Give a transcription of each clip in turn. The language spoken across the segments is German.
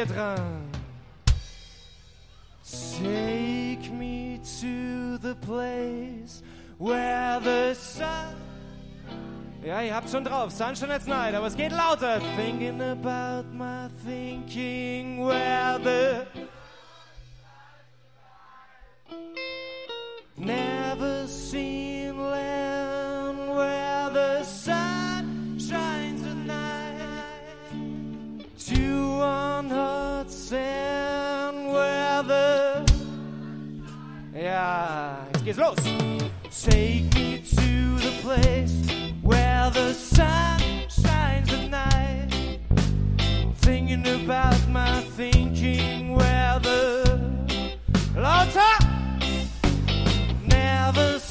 Piedrin. Take me to the place where the sun. Ja, ihr habt schon drauf. Sunshine at night, aber es geht lauter. Thinking about my thinking where the. Never seen. weather. Yeah, it gets lost. Take me to the place where the sun shines at night. Thinking about my thinking weather. Lord, never.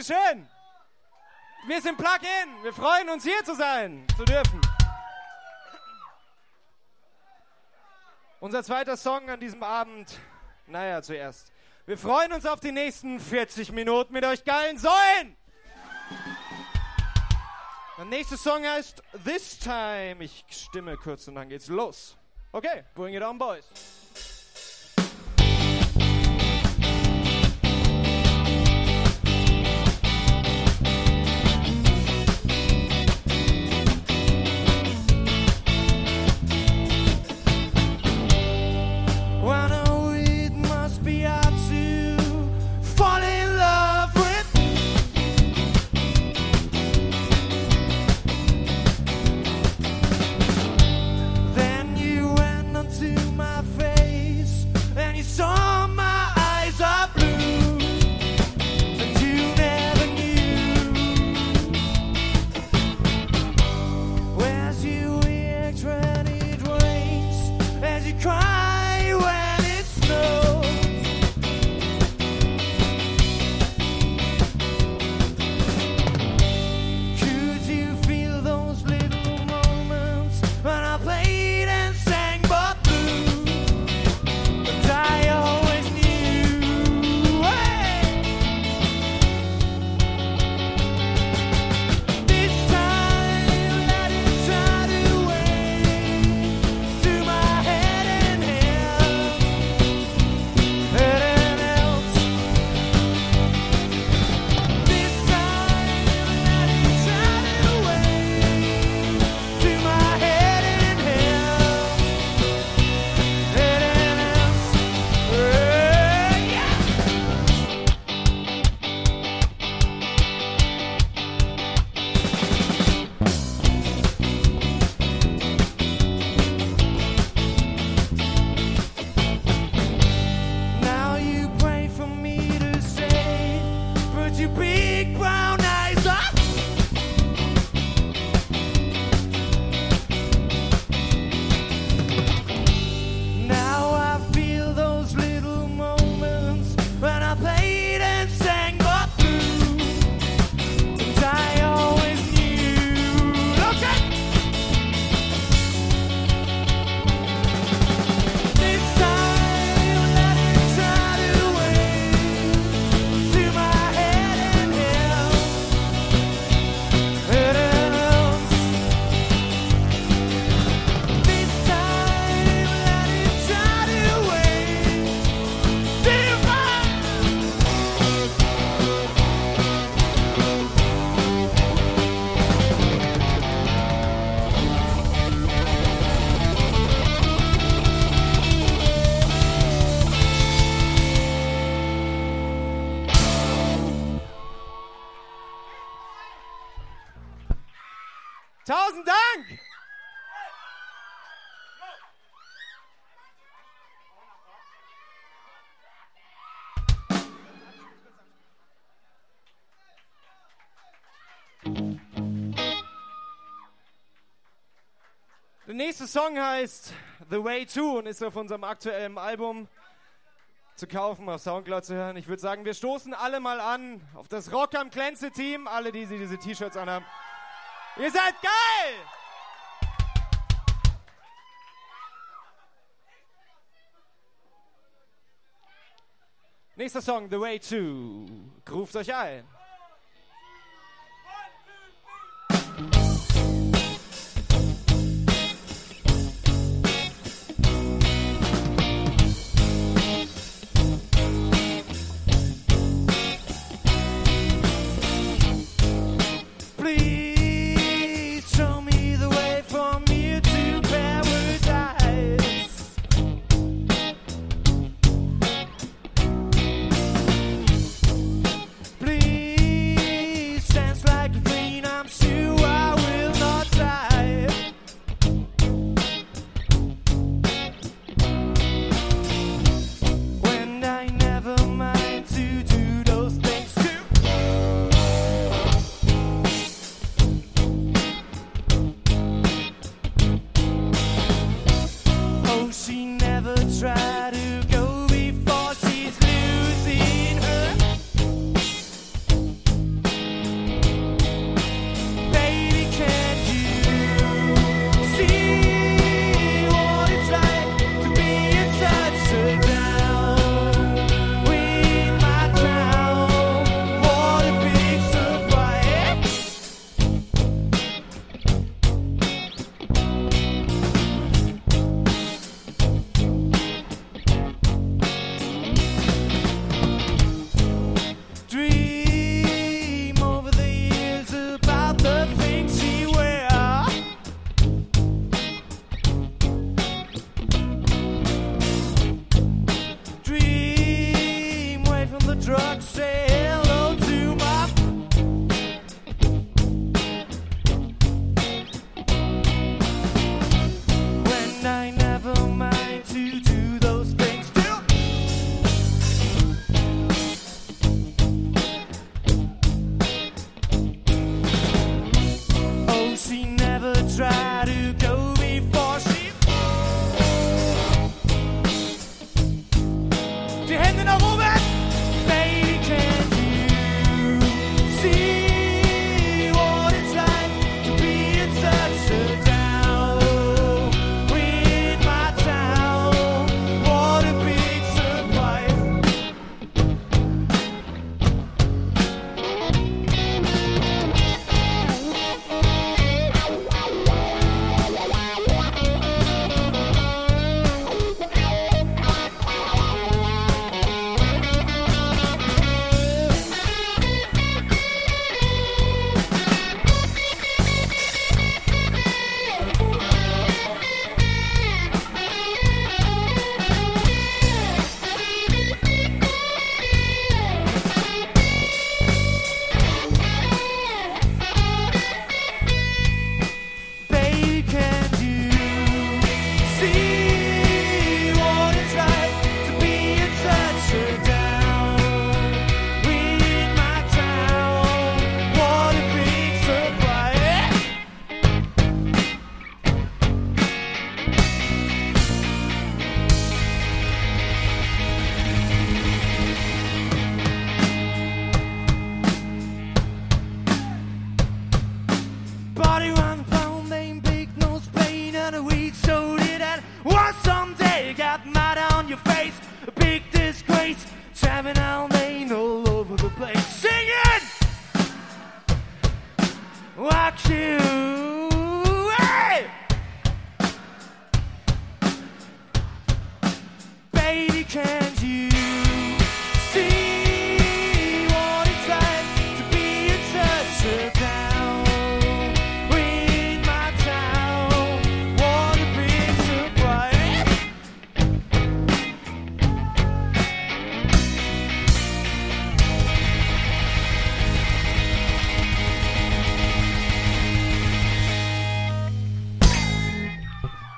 Dankeschön. Wir sind Plug-in. Wir freuen uns, hier zu sein, zu dürfen. Unser zweiter Song an diesem Abend. Naja, zuerst. Wir freuen uns auf die nächsten 40 Minuten mit euch geilen Säulen. Der nächste Song heißt This Time. Ich stimme kurz und dann geht's los. Okay, bring it on, boys. try. Nächste Song heißt The Way To und ist auf unserem aktuellen Album zu kaufen, auf Soundcloud zu hören. Ich würde sagen, wir stoßen alle mal an auf das Rock am Glänze Team, alle, die diese T-Shirts anhaben. Ihr seid geil! Nächster Song, The Way To. Ruft euch ein.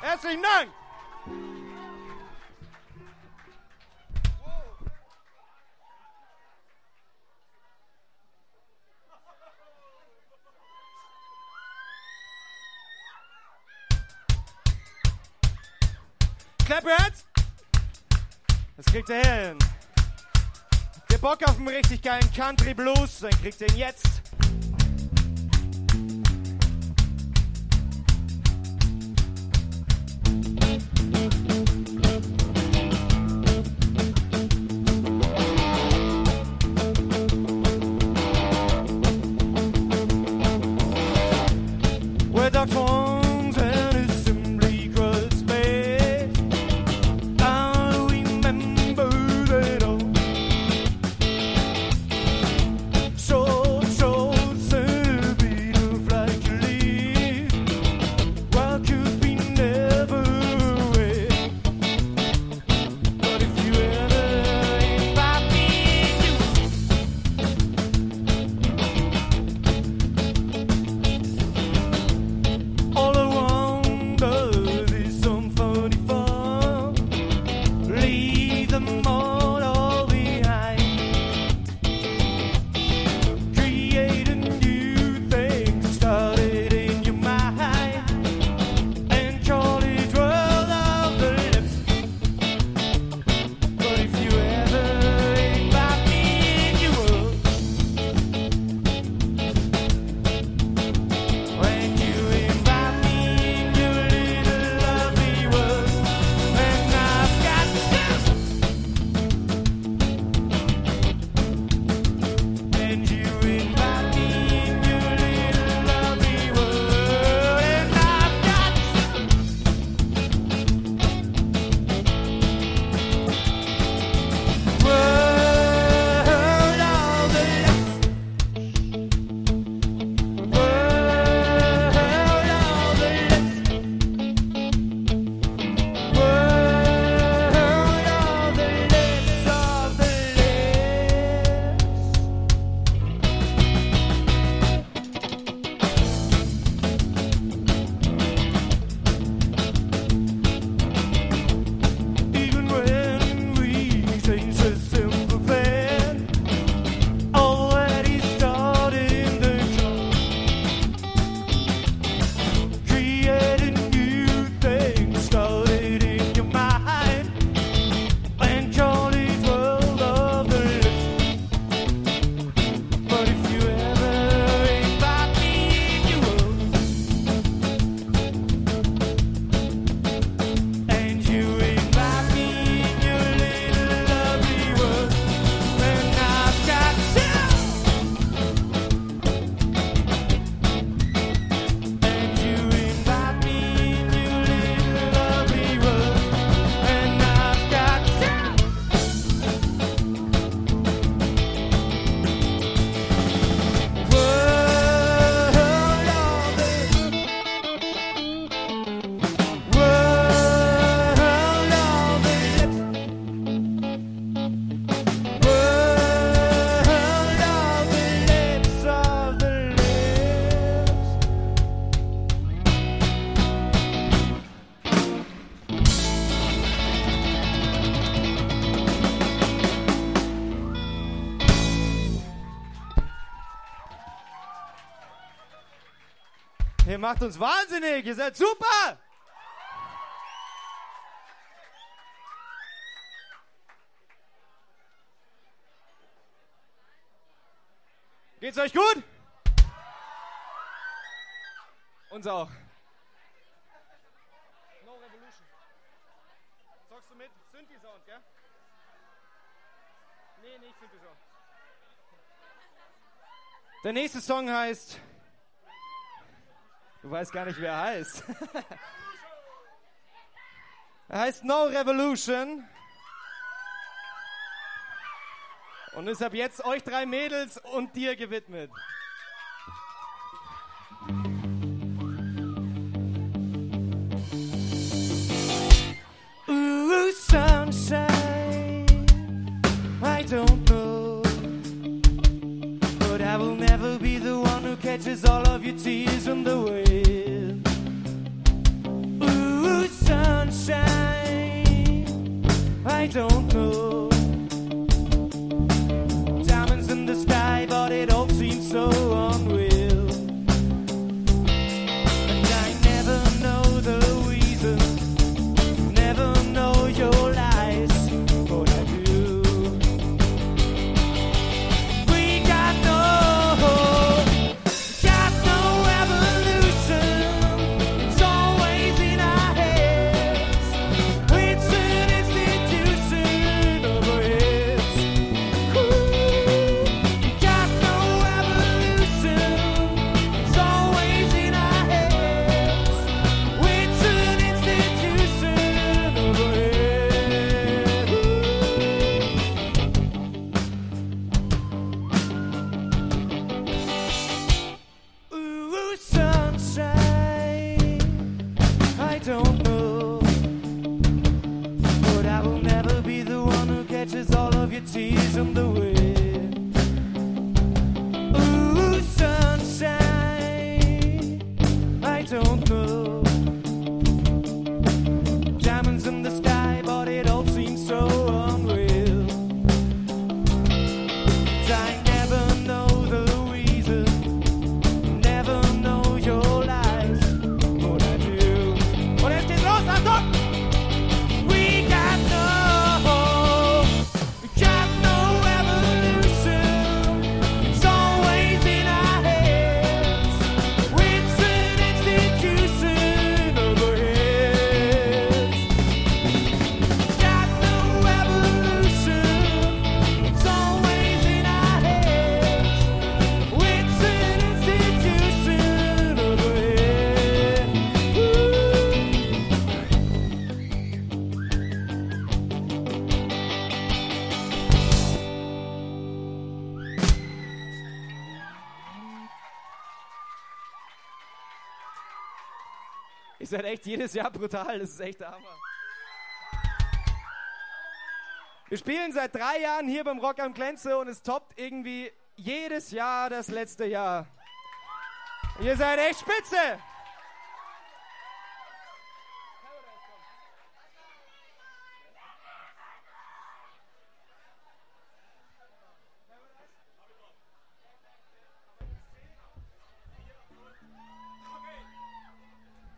Herzlichen Dank! Klappe jetzt! Das kriegt ihr hin. Habt ihr Bock auf einen richtig geilen Country Blues, dann kriegt ihr ihn jetzt. macht uns wahnsinnig. Ihr seid super. Geht's euch gut? Uns auch. No Revolution. Zockst du mit? Synthi Sound, gell? Nee, nicht Synthi Sound. Der nächste Song heißt Du weißt gar nicht, wie er heißt. er heißt No Revolution. Und ab jetzt euch drei Mädels und dir gewidmet. Ooh, sunshine. I don't know. But I will never be the one who catches all of your tears on the wind. Don't know. Ihr seid echt jedes Jahr brutal, das ist echt der Hammer. Wir spielen seit drei Jahren hier beim Rock am Glänze und es toppt irgendwie jedes Jahr das letzte Jahr. Ihr seid echt spitze!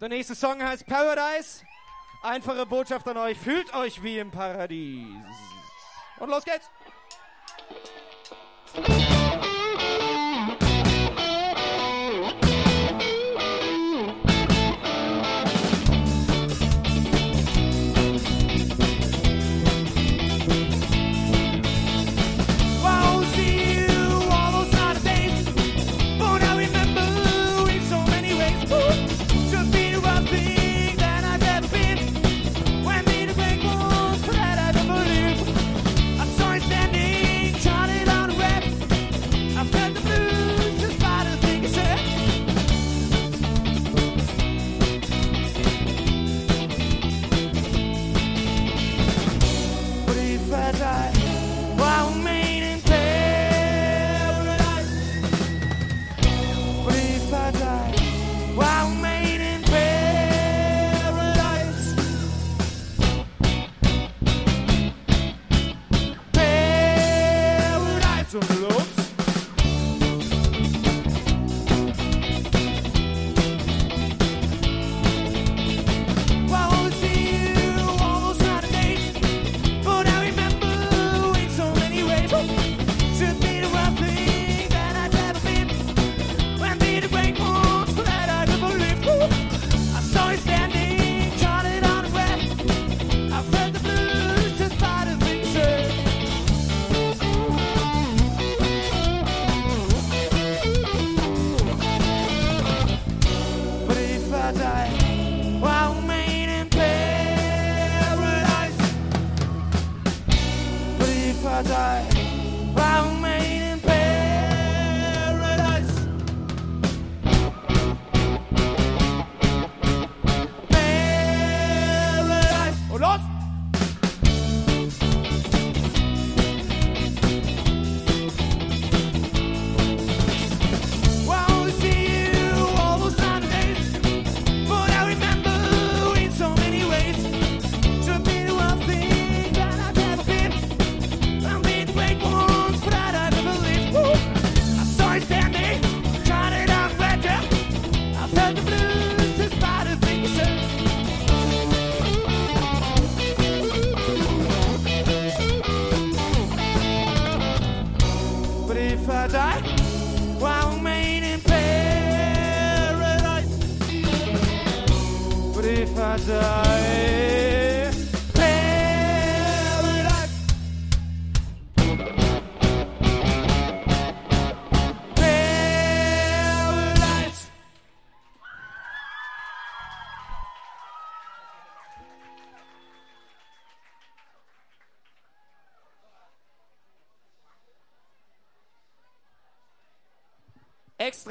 Der nächste Song heißt Paradise. Einfache Botschaft an euch, fühlt euch wie im Paradies. Und los geht's.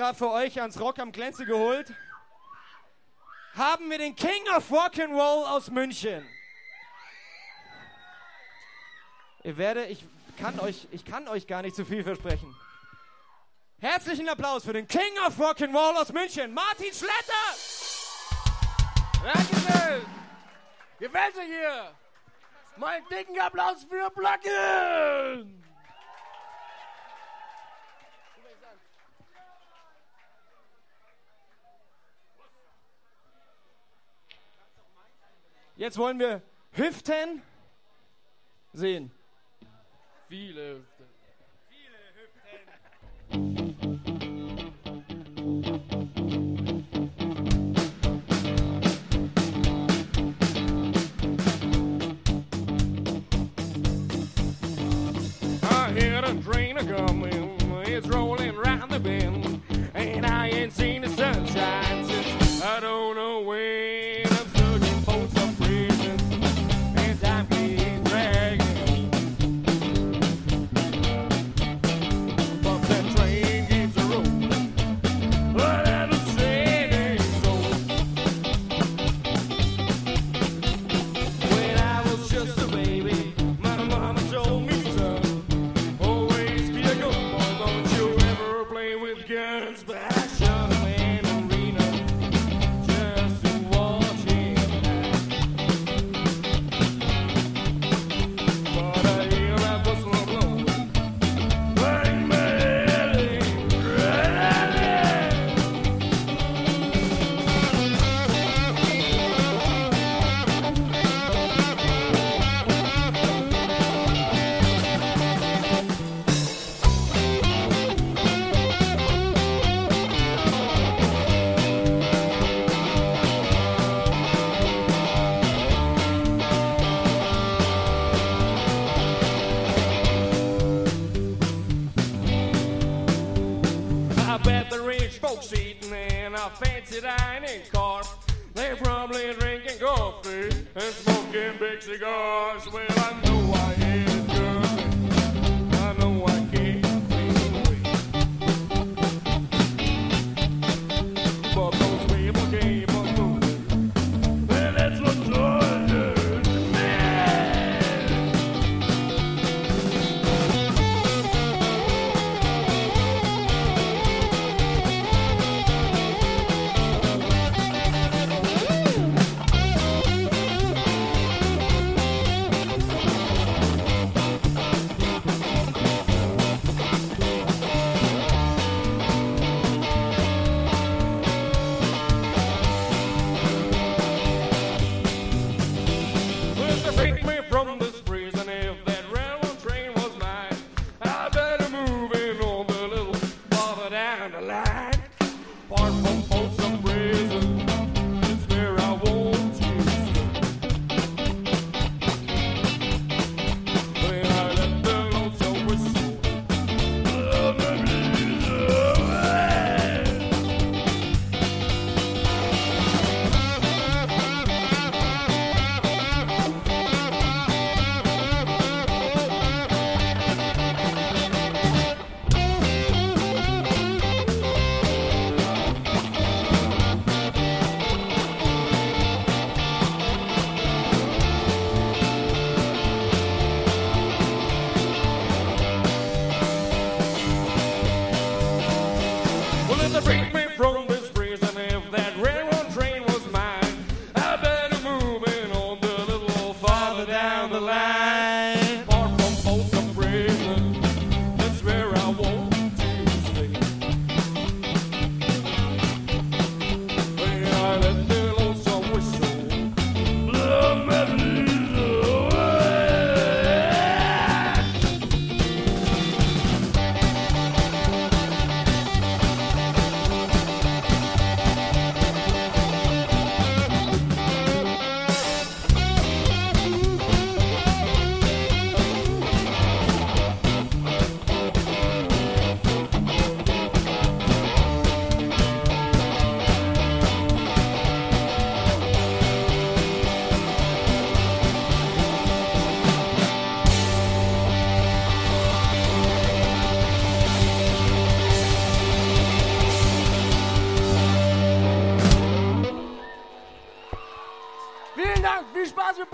extra für euch ans Rock am Glänze geholt, haben wir den King of Rock'n'Roll aus München. Ihr werdet, ich kann euch, ich kann euch gar nicht zu viel versprechen. Herzlichen Applaus für den King of Rock'n'Roll aus München, Martin Schletter! Dankeschön! Gefällt euch hier? Mein dicken Applaus für Plugin! Jetzt wollen wir Hüften sehen. Viele Hüften. hit a train a coming. It's rolling round the bend, and I ain't seen the sunshine since.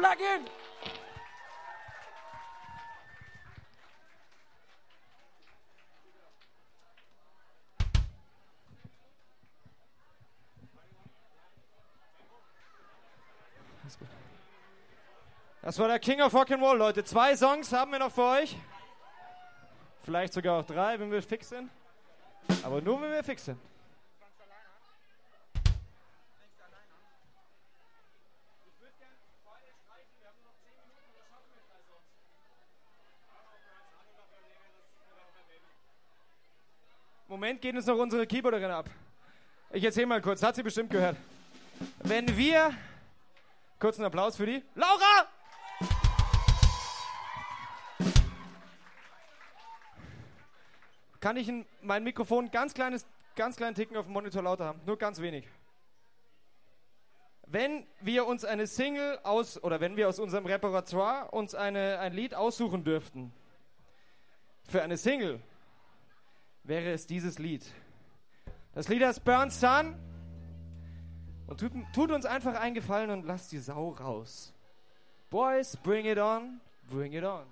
Plug-In! Das war der King of Rock'n'Roll, Leute. Zwei Songs haben wir noch für euch. Vielleicht sogar auch drei, wenn wir fix sind. Aber nur, wenn wir fix sind. Moment, geht uns noch unsere Keyboarderin ab. Ich erzähle mal kurz, hat sie bestimmt gehört. Wenn wir. Kurzen Applaus für die. Laura! Kann ich in mein Mikrofon ganz kleines, ganz kleinen Ticken auf dem Monitor lauter haben? Nur ganz wenig. Wenn wir uns eine Single aus oder wenn wir aus unserem Repertoire uns eine, ein Lied aussuchen dürften für eine Single, wäre es dieses Lied. Das Lied heißt Burn Sun und tut, tut uns einfach einen Gefallen und lasst die Sau raus. Boys, bring it on, bring it on.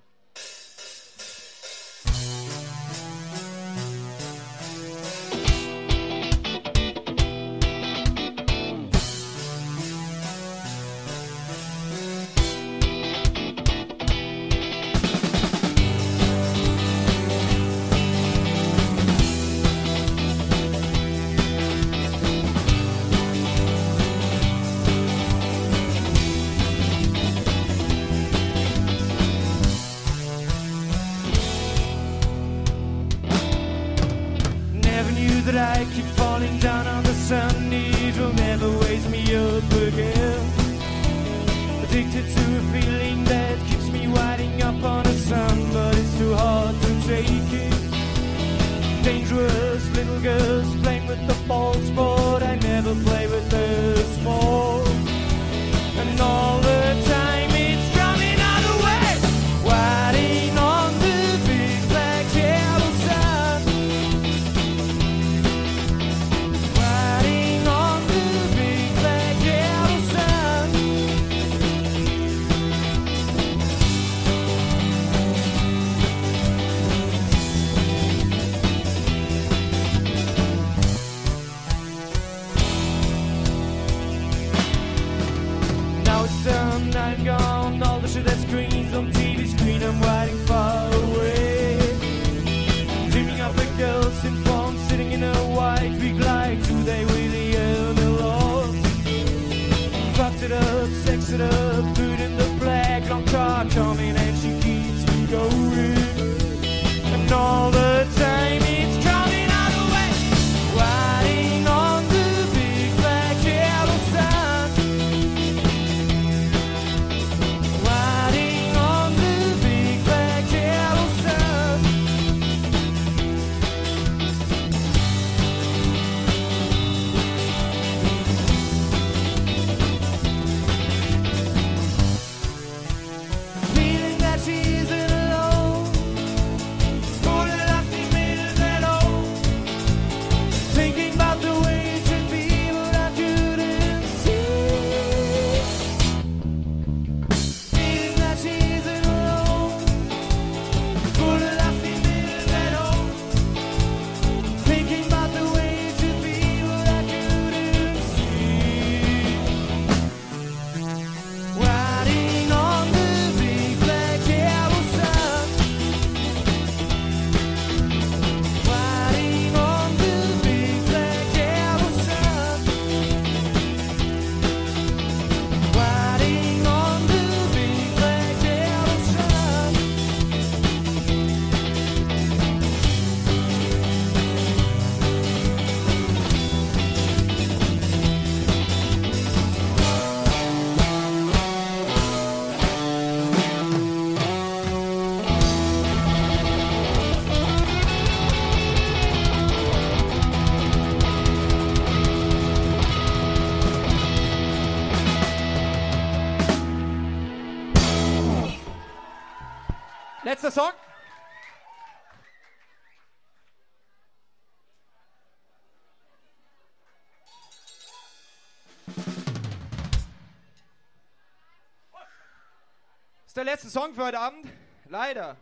letzten Song für heute Abend. Leider.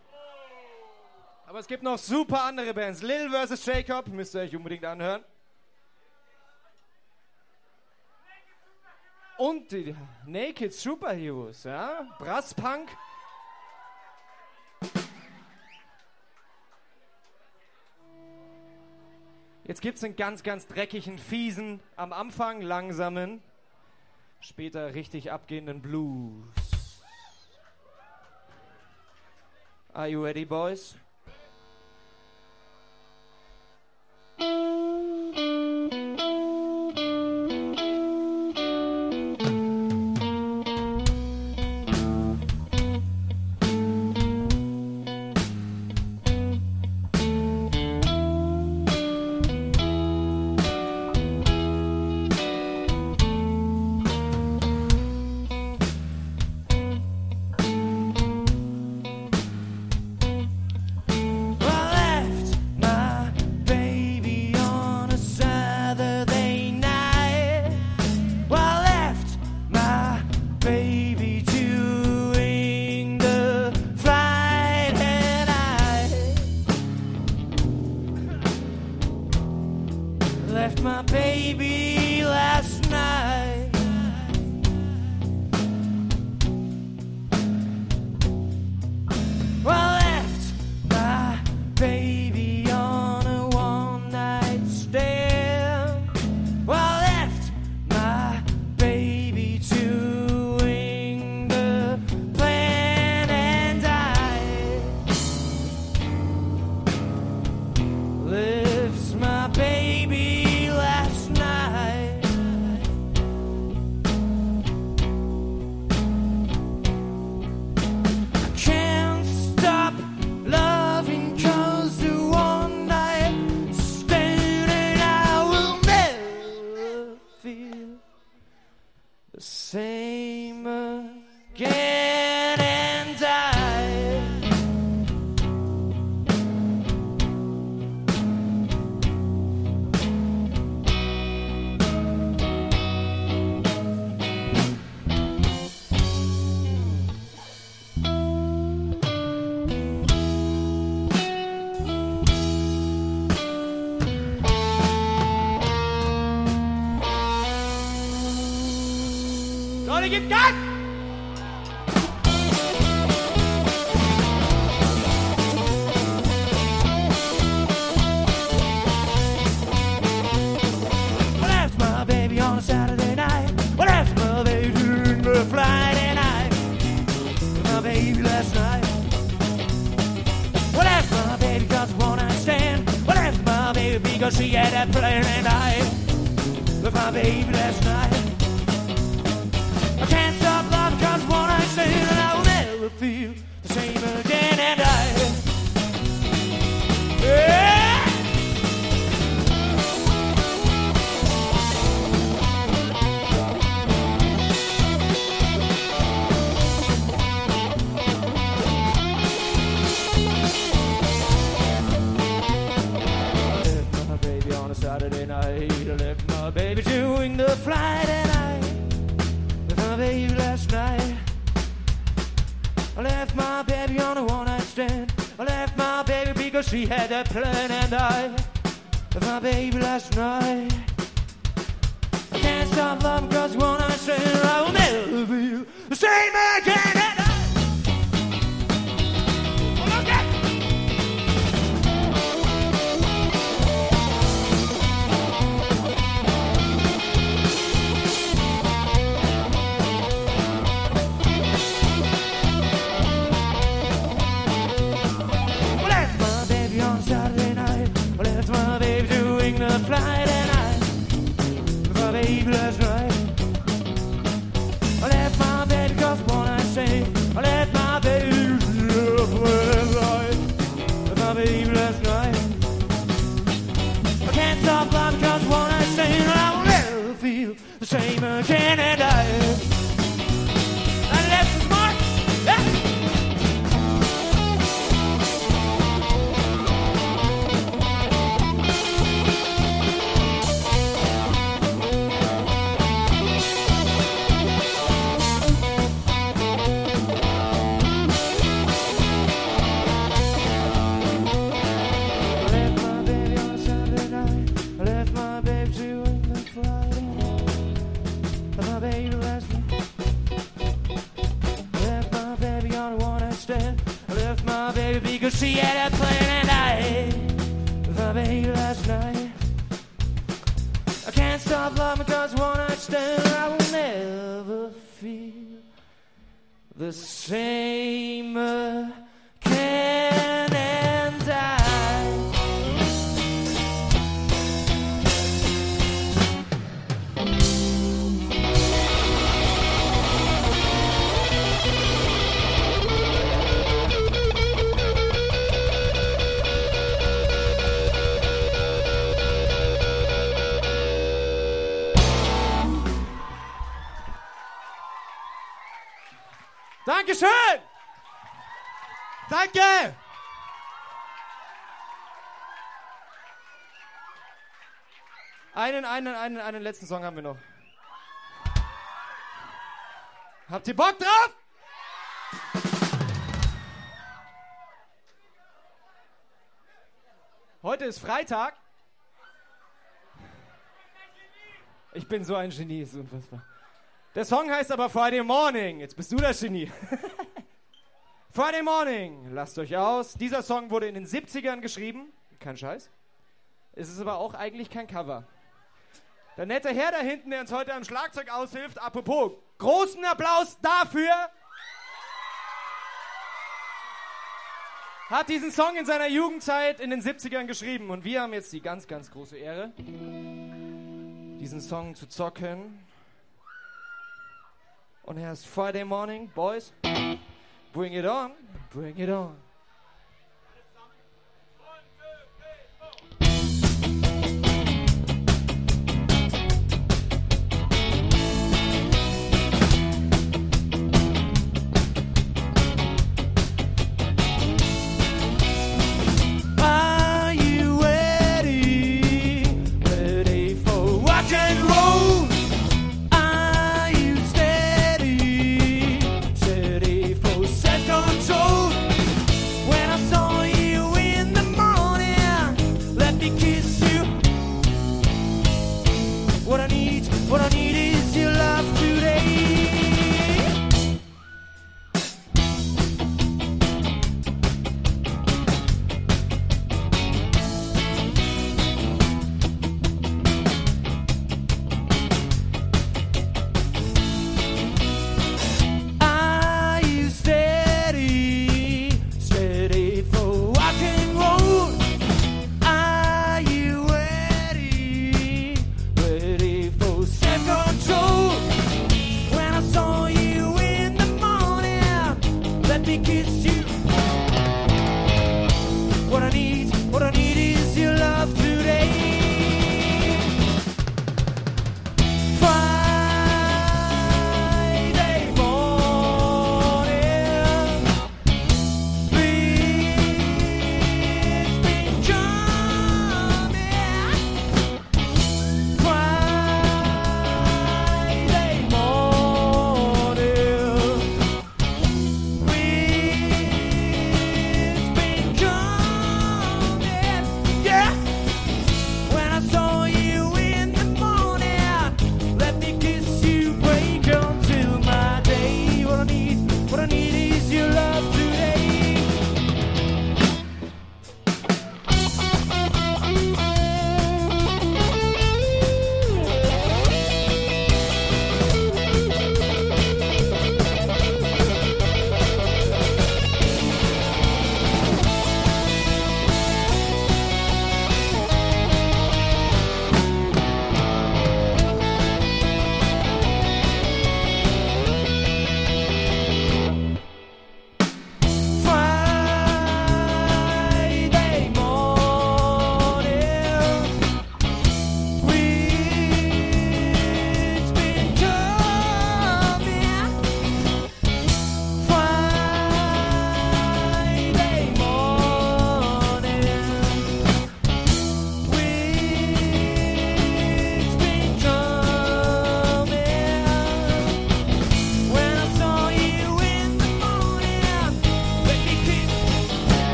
Aber es gibt noch super andere Bands. Lil vs. Jacob müsst ihr euch unbedingt anhören. Und die Naked Superheroes, ja? Brasspunk. Jetzt gibt's einen ganz, ganz dreckigen, fiesen, am Anfang langsamen, später richtig abgehenden Blues. Are you ready, boys? feel the same. Helen and I, with my baby last night. The Dankeschön! Danke! Einen, einen, einen, einen letzten Song haben wir noch. Habt ihr Bock drauf? Heute ist Freitag. Ich bin so ein Genie, ist unfassbar. Der Song heißt aber Friday Morning. Jetzt bist du das Genie. Friday Morning, lasst euch aus. Dieser Song wurde in den 70ern geschrieben. Kein Scheiß. Es ist aber auch eigentlich kein Cover. Der nette Herr da hinten, der uns heute am Schlagzeug aushilft, apropos, großen Applaus dafür, hat diesen Song in seiner Jugendzeit in den 70ern geschrieben. Und wir haben jetzt die ganz, ganz große Ehre, diesen Song zu zocken. Er heißt Friday Morning, Boys. Bring it on, bring it on.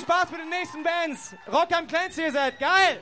Spaß mit den nächsten Bands. Rock am Clancy, ihr seid geil.